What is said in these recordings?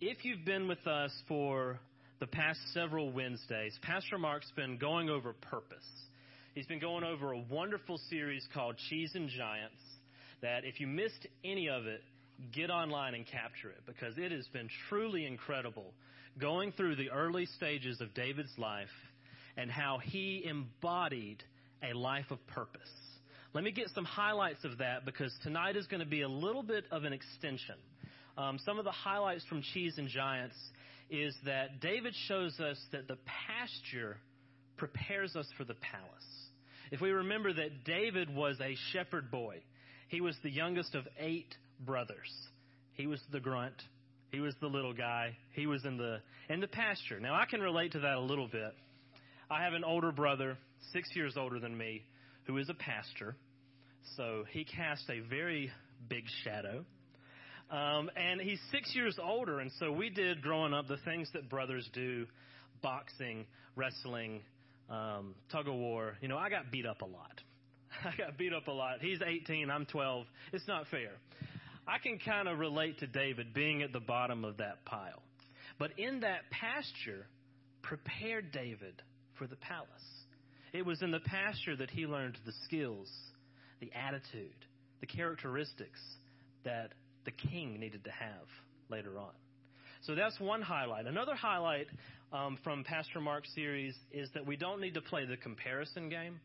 if you've been with us for the past several Wednesdays, Pastor Mark's been going over purpose. He's been going over a wonderful series called Cheese and Giants that if you missed any of it, get online and capture it because it has been truly incredible going through the early stages of David's life and how he embodied a life of purpose. Let me get some highlights of that because tonight is going to be a little bit of an extension. Um, some of the highlights from Cheese and Giants is that David shows us that the pasture prepares us for the palace. If we remember that David was a shepherd boy, he was the youngest of eight brothers. He was the grunt. He was the little guy. He was in the in the pasture. Now I can relate to that a little bit. I have an older brother, six years older than me, who is a pastor. So he cast a very big shadow. Um, and he's six years older, and so we did growing up the things that brothers do boxing, wrestling, um, tug of war. You know, I got beat up a lot. I got beat up a lot. He's 18, I'm 12. It's not fair. I can kind of relate to David being at the bottom of that pile. But in that pasture, prepared David for the palace. It was in the pasture that he learned the skills, the attitude, the characteristics that the king needed to have later on. So that's one highlight. Another highlight um, from Pastor Mark's series is that we don't need to play the comparison game.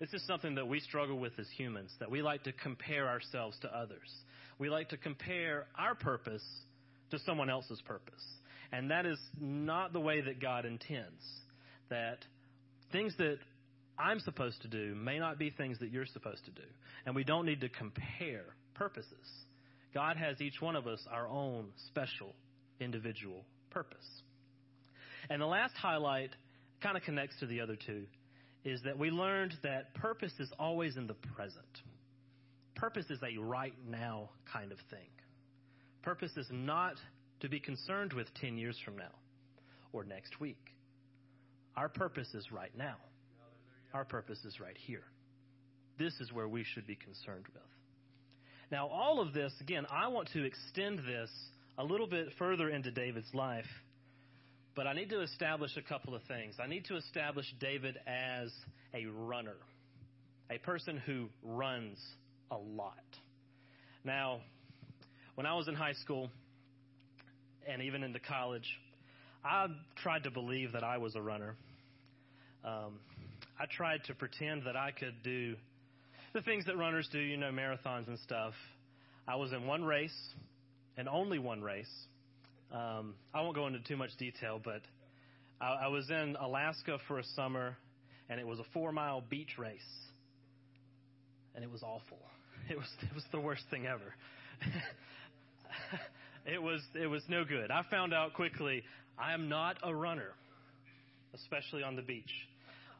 This is something that we struggle with as humans, that we like to compare ourselves to others. We like to compare our purpose to someone else's purpose. And that is not the way that God intends. That things that I'm supposed to do may not be things that you're supposed to do. And we don't need to compare purposes. God has each one of us our own special individual purpose. And the last highlight kind of connects to the other two is that we learned that purpose is always in the present. Purpose is a right now kind of thing. Purpose is not to be concerned with 10 years from now or next week. Our purpose is right now. Our purpose is right here. This is where we should be concerned with. Now, all of this, again, I want to extend this a little bit further into David's life but I need to establish a couple of things. I need to establish David as a runner, a person who runs a lot. Now, when I was in high school and even into college, I tried to believe that I was a runner. Um, I tried to pretend that I could do the things that runners do, you know, marathons and stuff. I was in one race, and only one race, um, I won't go into too much detail, but I, I was in Alaska for a summer, and it was a four mile beach race, and it was awful. It was it was the worst thing ever. it was it was no good. I found out quickly I am not a runner, especially on the beach.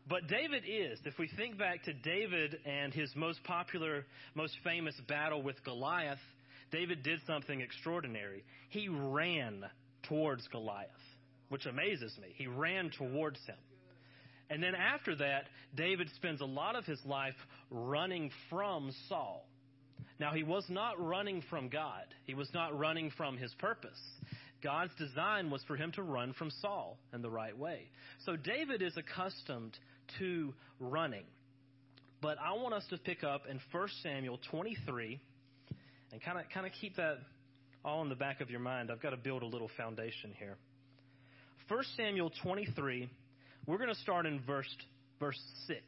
But David is. If we think back to David and his most popular, most famous battle with Goliath, David did something extraordinary. He ran towards Goliath, which amazes me. He ran towards him. And then after that, David spends a lot of his life running from Saul. Now, he was not running from God. He was not running from his purpose. God's design was for him to run from Saul in the right way. So David is accustomed to running. But I want us to pick up in 1 Samuel 23, and kind of kind of keep that all in the back of your mind. I've got to build a little foundation here. 1 Samuel 23, we're going to start in verse verse 6.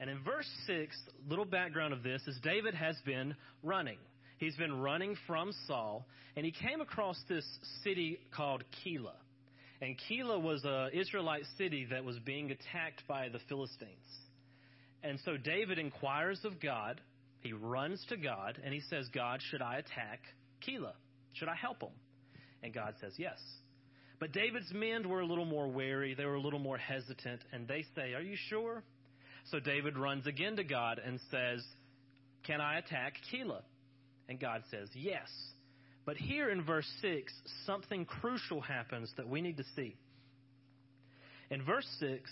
And in verse 6, little background of this is David has been running. He's been running from Saul, and he came across this city called Keilah. And Keilah was an Israelite city that was being attacked by the Philistines. And so David inquires of God, he runs to God and he says, God, should I attack Keilah? Should I help him? And God says, yes. But David's men were a little more wary. They were a little more hesitant. And they say, Are you sure? So David runs again to God and says, Can I attack Keilah? And God says, Yes. But here in verse 6, something crucial happens that we need to see. In verse 6,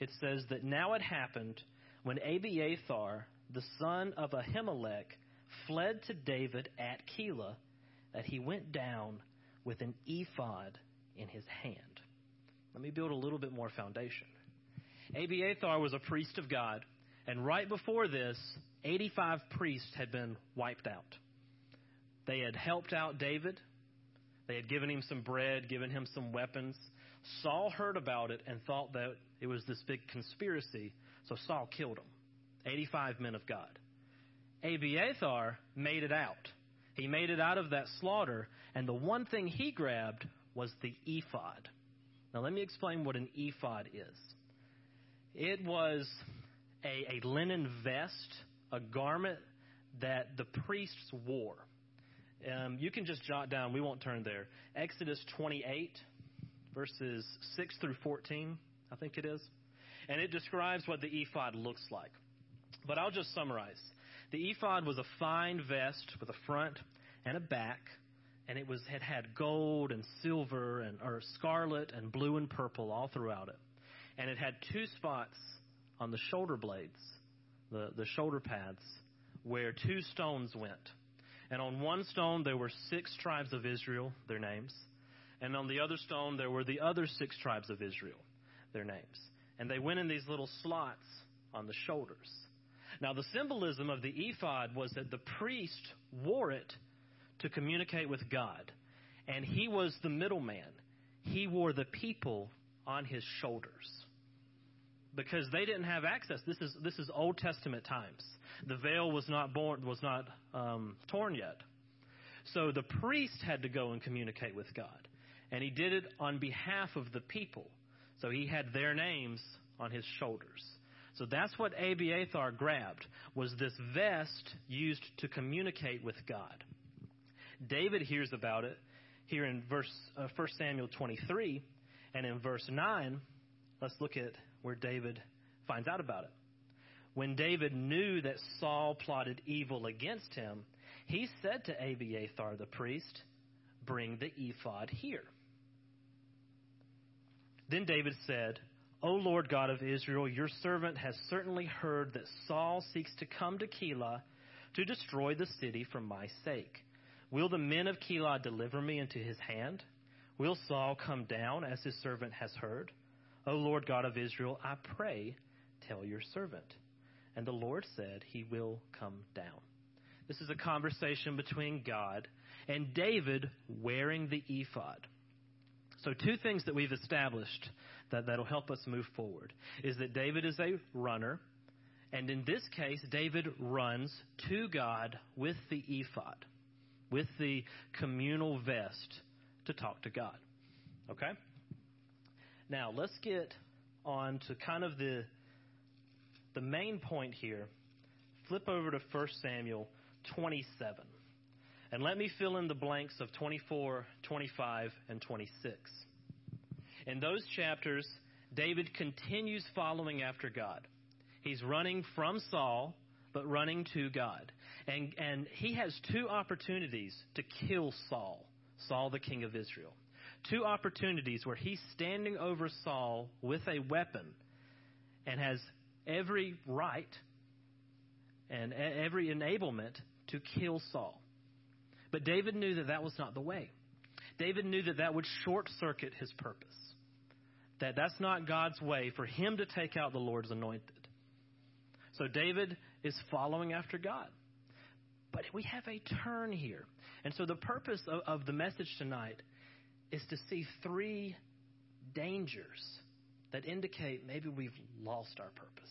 it says that now it happened when Abiathar, the son of Ahimelech, fled to David at Keilah, that he went down with an ephod in his hand. Let me build a little bit more foundation. Abiathar was a priest of God, and right before this, 85 priests had been wiped out. They had helped out David. They had given him some bread, given him some weapons. Saul heard about it and thought that it was this big conspiracy, so Saul killed him. 85 men of God. Abiathar made it out. He made it out of that slaughter, and the one thing he grabbed was the ephod. Now, let me explain what an ephod is. It was a, a linen vest, a garment that the priests wore. Um, you can just jot down, we won't turn there. Exodus 28, verses 6 through 14, I think it is. And it describes what the ephod looks like. But I'll just summarize. The ephod was a fine vest with a front and a back, and it was had had gold and silver and or scarlet and blue and purple all throughout it. And it had two spots on the shoulder blades, the, the shoulder pads, where two stones went. And on one stone there were six tribes of Israel, their names. And on the other stone there were the other six tribes of Israel, their names. And they went in these little slots on the shoulders. Now, the symbolism of the ephod was that the priest wore it to communicate with God, and he was the middleman. He wore the people on his shoulders because they didn't have access. This is this is Old Testament times. The veil was not born was not um, torn yet, so the priest had to go and communicate with God, and he did it on behalf of the people. So he had their names on his shoulders. So that's what Abiathar grabbed, was this vest used to communicate with God. David hears about it here in verse uh, 1 Samuel 23, and in verse 9, let's look at where David finds out about it. When David knew that Saul plotted evil against him, he said to Abiathar the priest, Bring the ephod here. Then David said, O Lord God of Israel, your servant has certainly heard that Saul seeks to come to Keilah to destroy the city for my sake. Will the men of Keilah deliver me into his hand? Will Saul come down as his servant has heard? O Lord God of Israel, I pray, tell your servant. And the Lord said, He will come down. This is a conversation between God and David wearing the ephod. So, two things that we've established that, that'll help us move forward is that David is a runner, and in this case, David runs to God with the ephod, with the communal vest to talk to God. Okay? Now, let's get on to kind of the, the main point here. Flip over to 1 Samuel 27. And let me fill in the blanks of 24, 25, and 26. In those chapters, David continues following after God. He's running from Saul, but running to God. And, and he has two opportunities to kill Saul, Saul the king of Israel. Two opportunities where he's standing over Saul with a weapon and has every right and every enablement to kill Saul. But David knew that that was not the way. David knew that that would short circuit his purpose that that's not God's way for him to take out the Lord's anointed. So David is following after God. But we have a turn here. And so the purpose of, of the message tonight is to see three dangers that indicate maybe we've lost our purpose.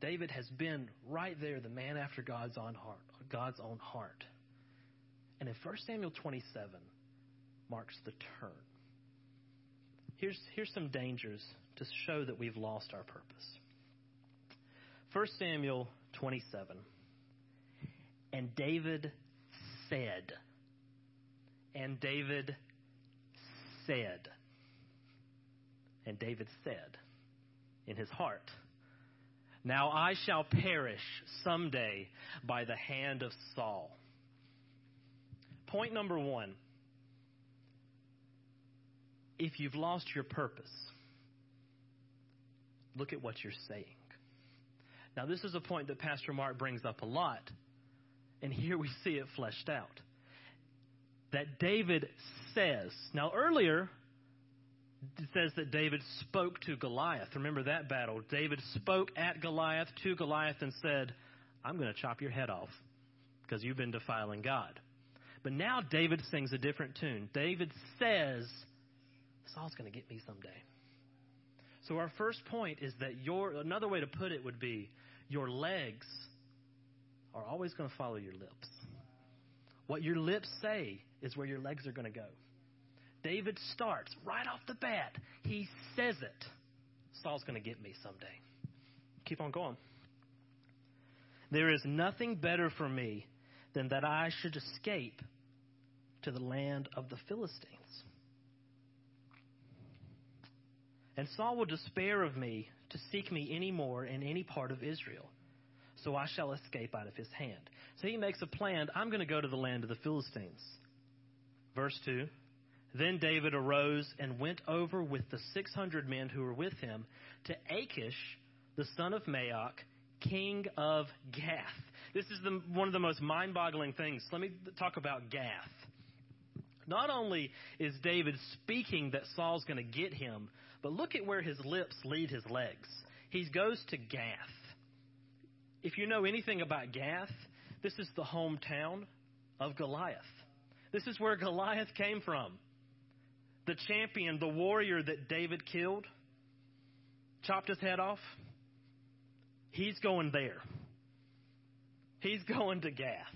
David has been right there, the man after God's own heart, God's own heart. And in 1 Samuel 27 marks the turn here's, here's some dangers to show that we've lost our purpose. 1 Samuel 27. And David said, and David said, and David said in his heart, Now I shall perish someday by the hand of Saul. Point number one if you've lost your purpose, look at what you're saying. Now, this is a point that Pastor Mark brings up a lot, and here we see it fleshed out. That David says. Now, earlier, it says that David spoke to Goliath. Remember that battle. David spoke at Goliath to Goliath and said, I'm going to chop your head off because you've been defiling God. But now David sings a different tune. David says, Saul's going to get me someday. So our first point is that your another way to put it would be your legs are always going to follow your lips. What your lips say is where your legs are going to go. David starts right off the bat. He says it. Saul's going to get me someday. Keep on going. There is nothing better for me than that I should escape to the land of the Philistines. And Saul will despair of me to seek me any more in any part of Israel. So I shall escape out of his hand. So he makes a plan. I'm going to go to the land of the Philistines. Verse 2 Then David arose and went over with the 600 men who were with him to Achish, the son of Maoch, king of Gath. This is the, one of the most mind boggling things. Let me talk about Gath. Not only is David speaking that Saul's going to get him, but look at where his lips lead his legs. He goes to Gath. If you know anything about Gath, this is the hometown of Goliath. This is where Goliath came from. The champion, the warrior that David killed, chopped his head off. He's going there. He's going to Gath.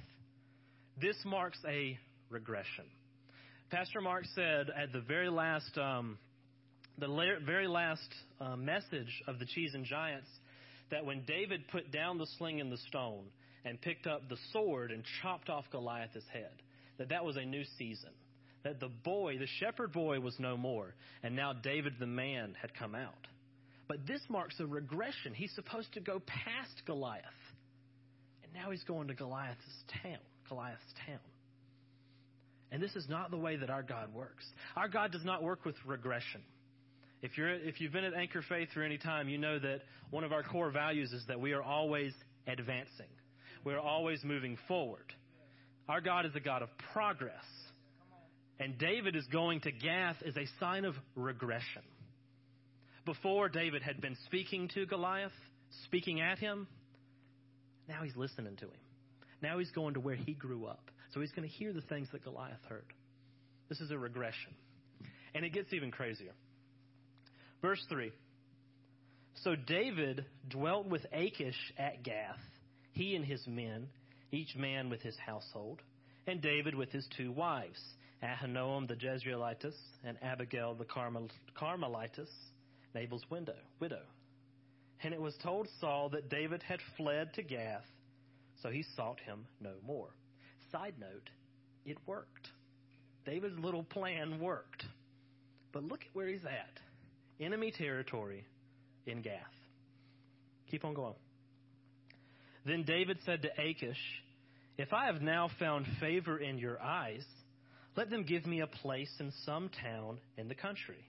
This marks a regression. Pastor Mark said at the very last, um, the la- very last uh, message of the Cheese and Giants that when David put down the sling and the stone and picked up the sword and chopped off Goliath's head, that that was a new season. That the boy, the shepherd boy, was no more, and now David the man had come out. But this marks a regression. He's supposed to go past Goliath. And now he's going to Goliath's town, Goliath's town. And this is not the way that our God works. Our God does not work with regression. If you're if you've been at Anchor Faith for any time, you know that one of our core values is that we are always advancing. We're always moving forward. Our God is a God of progress. And David is going to Gath as a sign of regression. Before, David had been speaking to Goliath, speaking at him. Now he's listening to him. Now he's going to where he grew up. So he's going to hear the things that Goliath heard. This is a regression. And it gets even crazier. Verse 3 So David dwelt with Achish at Gath, he and his men, each man with his household, and David with his two wives, Ahinoam the Jezreelitess and Abigail the Carmel- Carmelitess, Nabal's widow, widow. And it was told Saul that David had fled to Gath, so he sought him no more. Side note, it worked. David's little plan worked. But look at where he's at enemy territory in Gath. Keep on going. Then David said to Achish, If I have now found favor in your eyes, let them give me a place in some town in the country,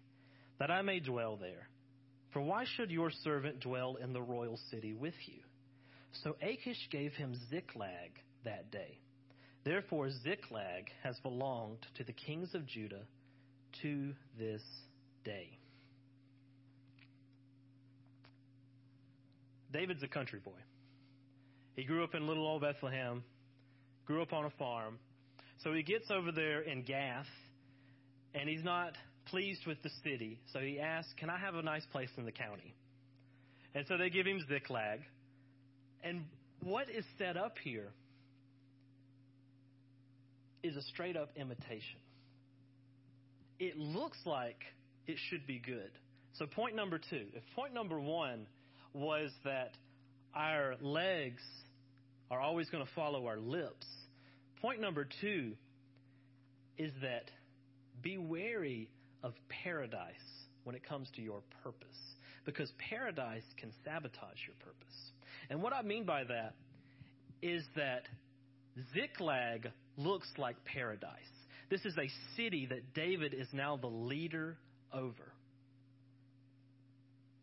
that I may dwell there. For why should your servant dwell in the royal city with you? So Achish gave him Ziklag that day. Therefore, Ziklag has belonged to the kings of Judah to this day. David's a country boy. He grew up in little old Bethlehem, grew up on a farm. So he gets over there in Gath, and he's not pleased with the city. So he asks, Can I have a nice place in the county? And so they give him Ziklag. And what is set up here is a straight up imitation. It looks like it should be good. So, point number two. If point number one was that our legs are always going to follow our lips, point number two is that be wary of paradise when it comes to your purpose. Because paradise can sabotage your purpose. And what I mean by that is that Ziklag looks like paradise. This is a city that David is now the leader over.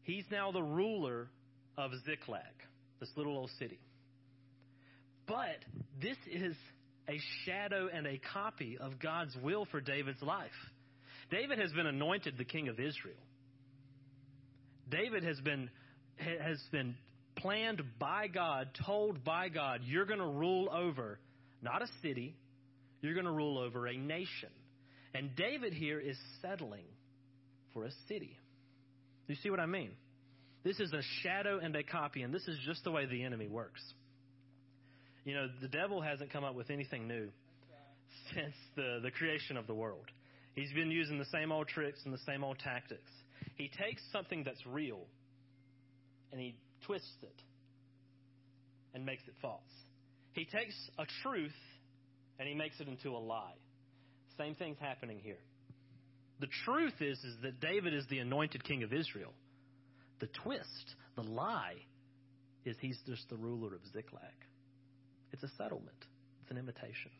He's now the ruler of Ziklag, this little old city. But this is a shadow and a copy of God's will for David's life. David has been anointed the king of Israel. David has been has been planned by God, told by God, you're going to rule over not a city, you're going to rule over a nation. And David here is settling for a city. You see what I mean? This is a shadow and a copy, and this is just the way the enemy works. You know, the devil hasn't come up with anything new since the, the creation of the world. He's been using the same old tricks and the same old tactics. He takes something that's real and he twists it and makes it false. He takes a truth and he makes it into a lie. Same thing's happening here. The truth is, is that David is the anointed king of Israel. The twist, the lie, is he's just the ruler of Ziklag. It's a settlement. It's an invitation.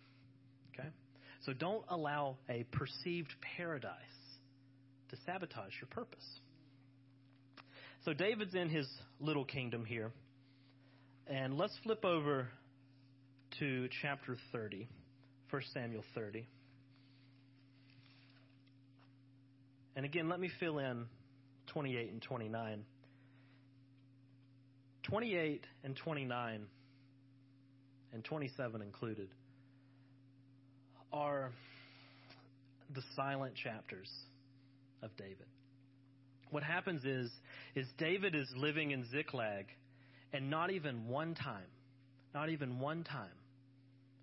Okay? So don't allow a perceived paradise to sabotage your purpose. So David's in his little kingdom here. And let's flip over to chapter 30, 1 Samuel 30. And again, let me fill in 28 and 29. 28 and 29, and 27 included, are the silent chapters of David. What happens is, is David is living in Ziklag, and not even one time, not even one time,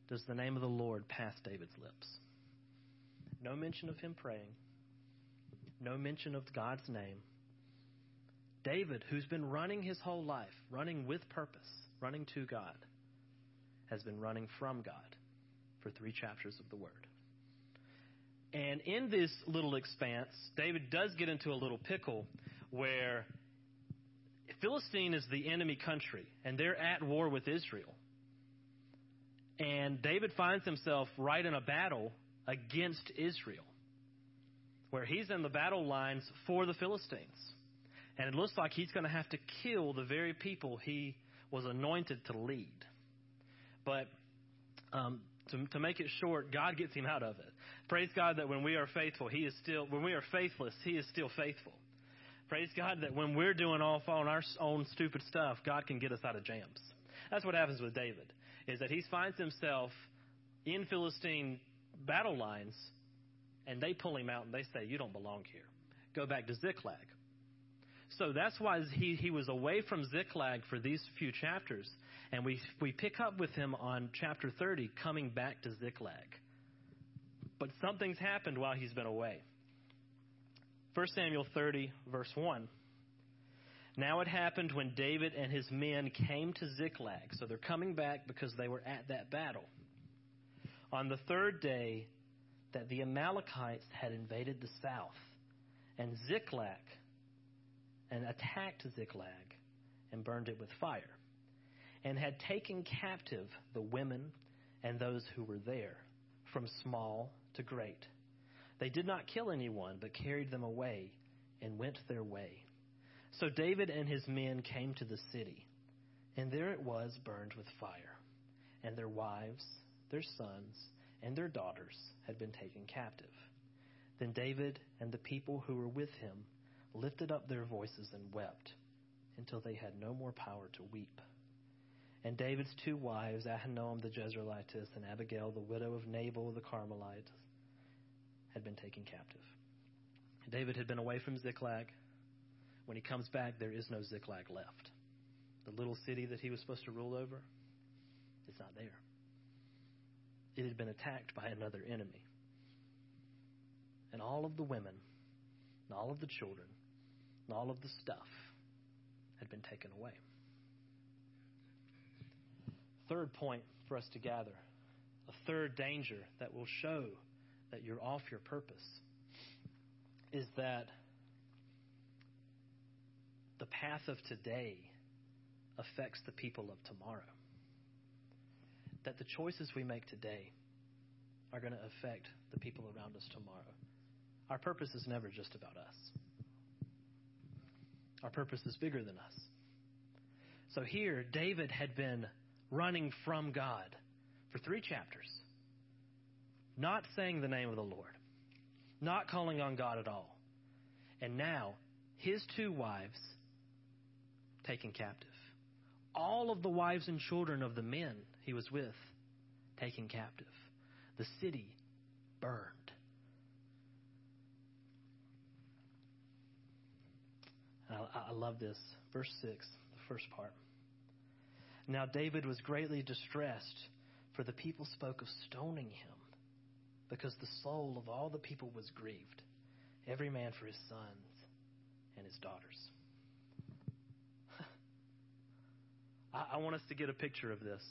does the name of the Lord pass David's lips. No mention of him praying, no mention of God's name. David, who's been running his whole life, running with purpose, running to God, has been running from God for three chapters of the Word. And in this little expanse, David does get into a little pickle where Philistine is the enemy country, and they're at war with Israel. And David finds himself right in a battle against Israel, where he's in the battle lines for the Philistines. And it looks like he's going to have to kill the very people he was anointed to lead. But um, to, to make it short, God gets him out of it. Praise God that when we are faithful, He is still, when we are faithless, He is still faithful. Praise God that when we're doing all on our own stupid stuff, God can get us out of jams. That's what happens with David, is that he finds himself in Philistine battle lines, and they pull him out and they say, You don't belong here. Go back to Ziklag. So that's why he, he was away from Ziklag for these few chapters. And we, we pick up with him on chapter 30, coming back to Ziklag. But something's happened while he's been away. 1 Samuel 30, verse 1. Now it happened when David and his men came to Ziklag. So they're coming back because they were at that battle. On the third day, that the Amalekites had invaded the south and Ziklag and attacked Ziklag and burned it with fire and had taken captive the women and those who were there, from small to great. They did not kill anyone, but carried them away and went their way. So David and his men came to the city, and there it was burned with fire, and their wives, their sons, and their daughters had been taken captive. Then David and the people who were with him lifted up their voices and wept until they had no more power to weep. And David's two wives, Ahinoam the Jezreelitess and Abigail, the widow of Nabal the Carmelite, had been taken captive. David had been away from Ziklag. When he comes back, there is no Ziklag left. The little city that he was supposed to rule over it's not there. It had been attacked by another enemy. And all of the women, and all of the children, and all of the stuff had been taken away. Third point for us to gather a third danger that will show that you're off your purpose is that the path of today affects the people of tomorrow. That the choices we make today are going to affect the people around us tomorrow. Our purpose is never just about us. Our purpose is bigger than us. So here, David had been running from God for three chapters. not saying the name of the Lord, not calling on God at all. And now, his two wives taken captive. All of the wives and children of the men he was with taken captive. The city burned. I, I love this. Verse 6, the first part. Now David was greatly distressed, for the people spoke of stoning him, because the soul of all the people was grieved, every man for his sons and his daughters. I, I want us to get a picture of this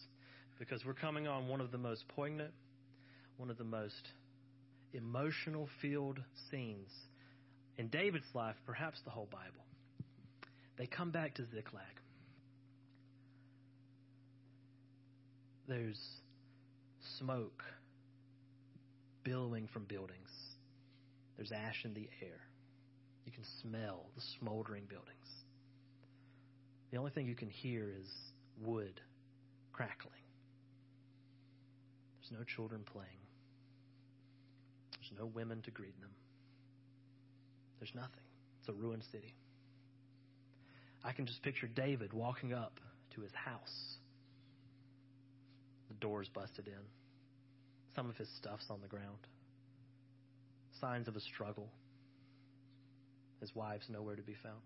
because we're coming on one of the most poignant, one of the most emotional filled scenes in David's life, perhaps the whole Bible. They come back to Ziklag. There's smoke billowing from buildings. There's ash in the air. You can smell the smoldering buildings. The only thing you can hear is wood crackling. There's no children playing. There's no women to greet them. There's nothing. It's a ruined city. I can just picture David walking up to his house. The door's busted in. Some of his stuff's on the ground. Signs of a struggle. His wife's nowhere to be found.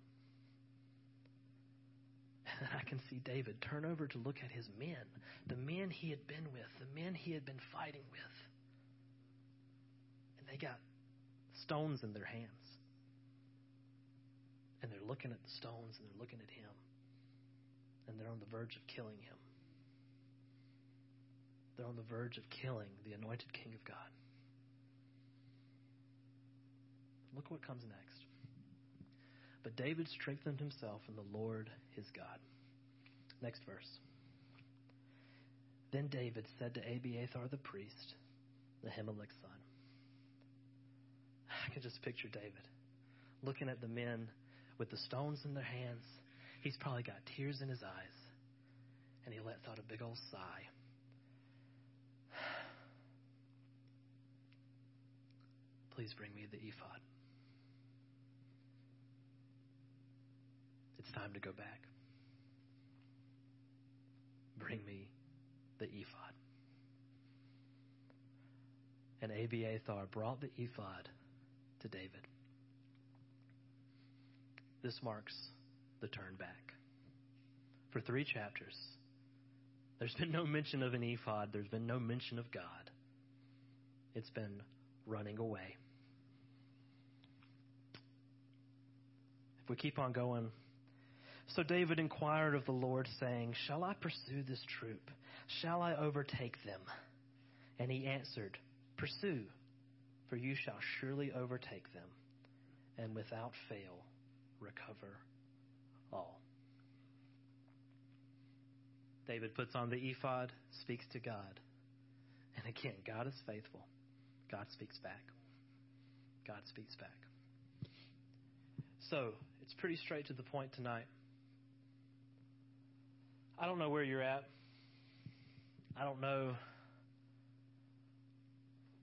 And I can see David turn over to look at his men, the men he had been with, the men he had been fighting with. And they got stones in their hands. And they're looking at the stones and they're looking at him. And they're on the verge of killing him. They're on the verge of killing the anointed King of God. Look what comes next. But David strengthened himself in the Lord his God. Next verse. Then David said to Abiathar the priest, the Ahimelech's son. I can just picture David looking at the men with the stones in their hands. He's probably got tears in his eyes. And he lets out a big old sigh. Please bring me the ephod. It's time to go back. Bring me the ephod. And Abiathar brought the ephod to David. This marks the turn back. For three chapters, there's been no mention of an ephod, there's been no mention of God. It's been running away. If we keep on going, so David inquired of the Lord, saying, Shall I pursue this troop? Shall I overtake them? And he answered, Pursue, for you shall surely overtake them, and without fail recover all. David puts on the ephod, speaks to God. And again, God is faithful. God speaks back. God speaks back. So, it's pretty straight to the point tonight. I don't know where you're at. I don't know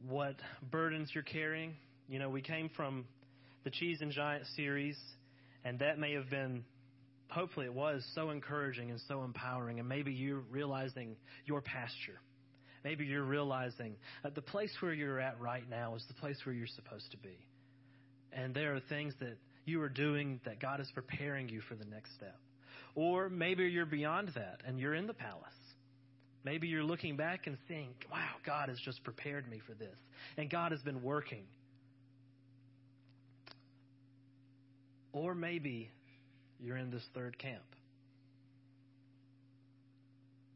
what burdens you're carrying. You know, we came from the Cheese and Giant series, and that may have been, hopefully, it was so encouraging and so empowering. And maybe you're realizing your pasture. Maybe you're realizing that the place where you're at right now is the place where you're supposed to be. And there are things that you are doing that God is preparing you for the next step. Or maybe you're beyond that and you're in the palace. Maybe you're looking back and seeing, wow, God has just prepared me for this. And God has been working. Or maybe you're in this third camp.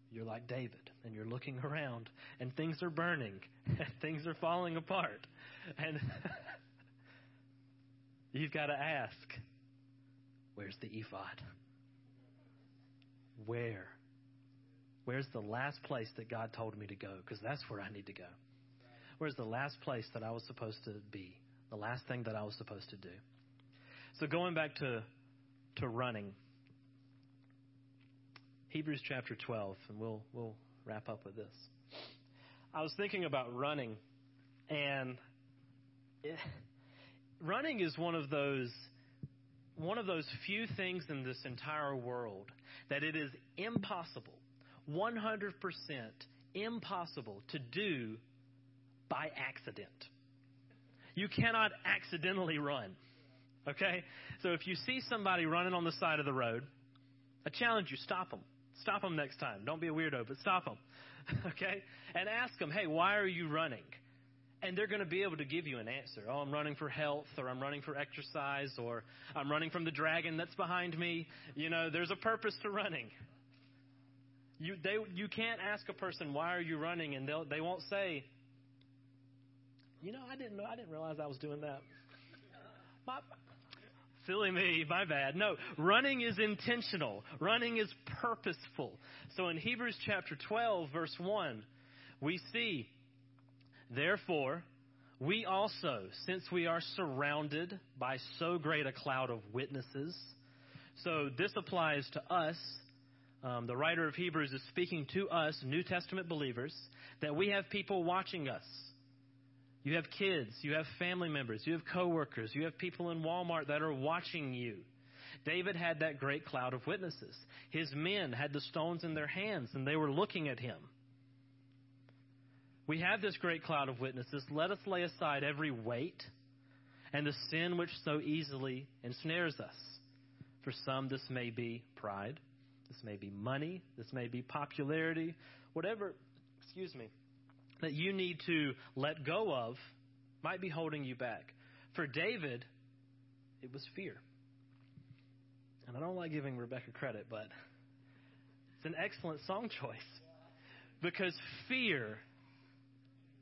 You're like David and you're looking around and things are burning and things are falling apart. And you've got to ask, where's the ephod? Where? Where's the last place that God told me to go? Because that's where I need to go. Where's the last place that I was supposed to be? The last thing that I was supposed to do. So going back to to running. Hebrews chapter 12 and we'll we'll wrap up with this. I was thinking about running And it, running is one of those one of those few things in this entire world that it is impossible, 100% impossible to do by accident. You cannot accidentally run. Okay? So if you see somebody running on the side of the road, I challenge you, stop them. Stop them next time. Don't be a weirdo, but stop them. okay? And ask them, hey, why are you running? And they're going to be able to give you an answer. Oh, I'm running for health, or I'm running for exercise, or I'm running from the dragon that's behind me. You know, there's a purpose to running. You, they, you can't ask a person, why are you running? And they'll, they won't say, you know, I didn't know, I didn't realize I was doing that. My, silly me, my bad. No, running is intentional. Running is purposeful. So in Hebrews chapter 12, verse 1, we see, therefore, we also, since we are surrounded by so great a cloud of witnesses, so this applies to us. Um, the writer of Hebrews is speaking to us, New Testament believers, that we have people watching us. You have kids, you have family members, you have coworkers, you have people in Walmart that are watching you. David had that great cloud of witnesses. His men had the stones in their hands and they were looking at him. We have this great cloud of witnesses. Let us lay aside every weight and the sin which so easily ensnares us. For some, this may be pride. This may be money. This may be popularity. Whatever, excuse me, that you need to let go of might be holding you back. For David, it was fear. And I don't like giving Rebecca credit, but it's an excellent song choice. Because fear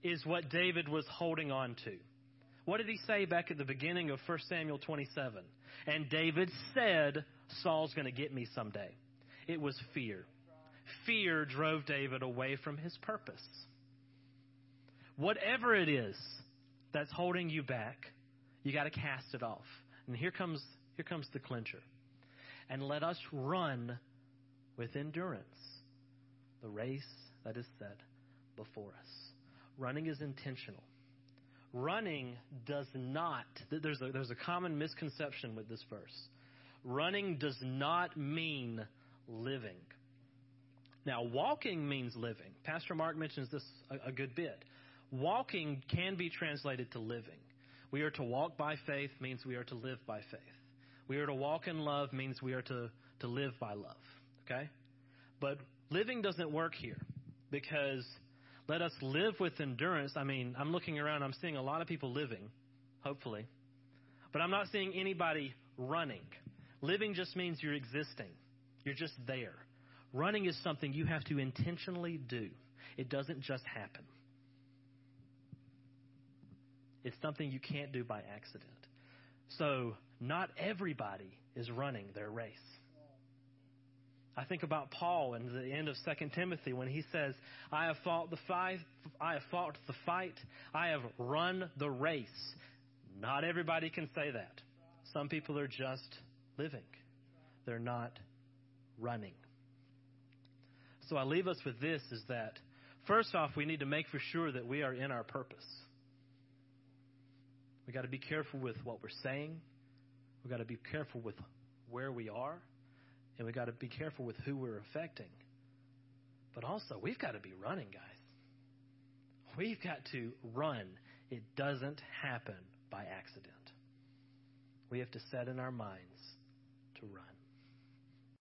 is what David was holding on to. What did he say back at the beginning of 1 Samuel 27? And David said, Saul's going to get me someday. It was fear. Fear drove David away from his purpose. Whatever it is that's holding you back, you got to cast it off. And here comes here comes the clincher. And let us run with endurance the race that is set before us. Running is intentional. Running does not, there's a, there's a common misconception with this verse. Running does not mean living. Now, walking means living. Pastor Mark mentions this a, a good bit. Walking can be translated to living. We are to walk by faith means we are to live by faith. We are to walk in love means we are to, to live by love. Okay? But living doesn't work here because let us live with endurance. I mean, I'm looking around, I'm seeing a lot of people living, hopefully, but I'm not seeing anybody running. Living just means you're existing, you're just there. Running is something you have to intentionally do, it doesn't just happen. It's something you can't do by accident. So, not everybody is running their race. I think about Paul in the end of 2 Timothy when he says, I have fought the fight, I have fought the fight, I have run the race. Not everybody can say that. Some people are just living. They're not running. So I leave us with this is that first off we need to make for sure that we are in our purpose. We got to be careful with what we're saying. We got to be careful with where we are and we've got to be careful with who we're affecting. But also, we've got to be running, guys. We've got to run. It doesn't happen by accident. We have to set in our minds to run.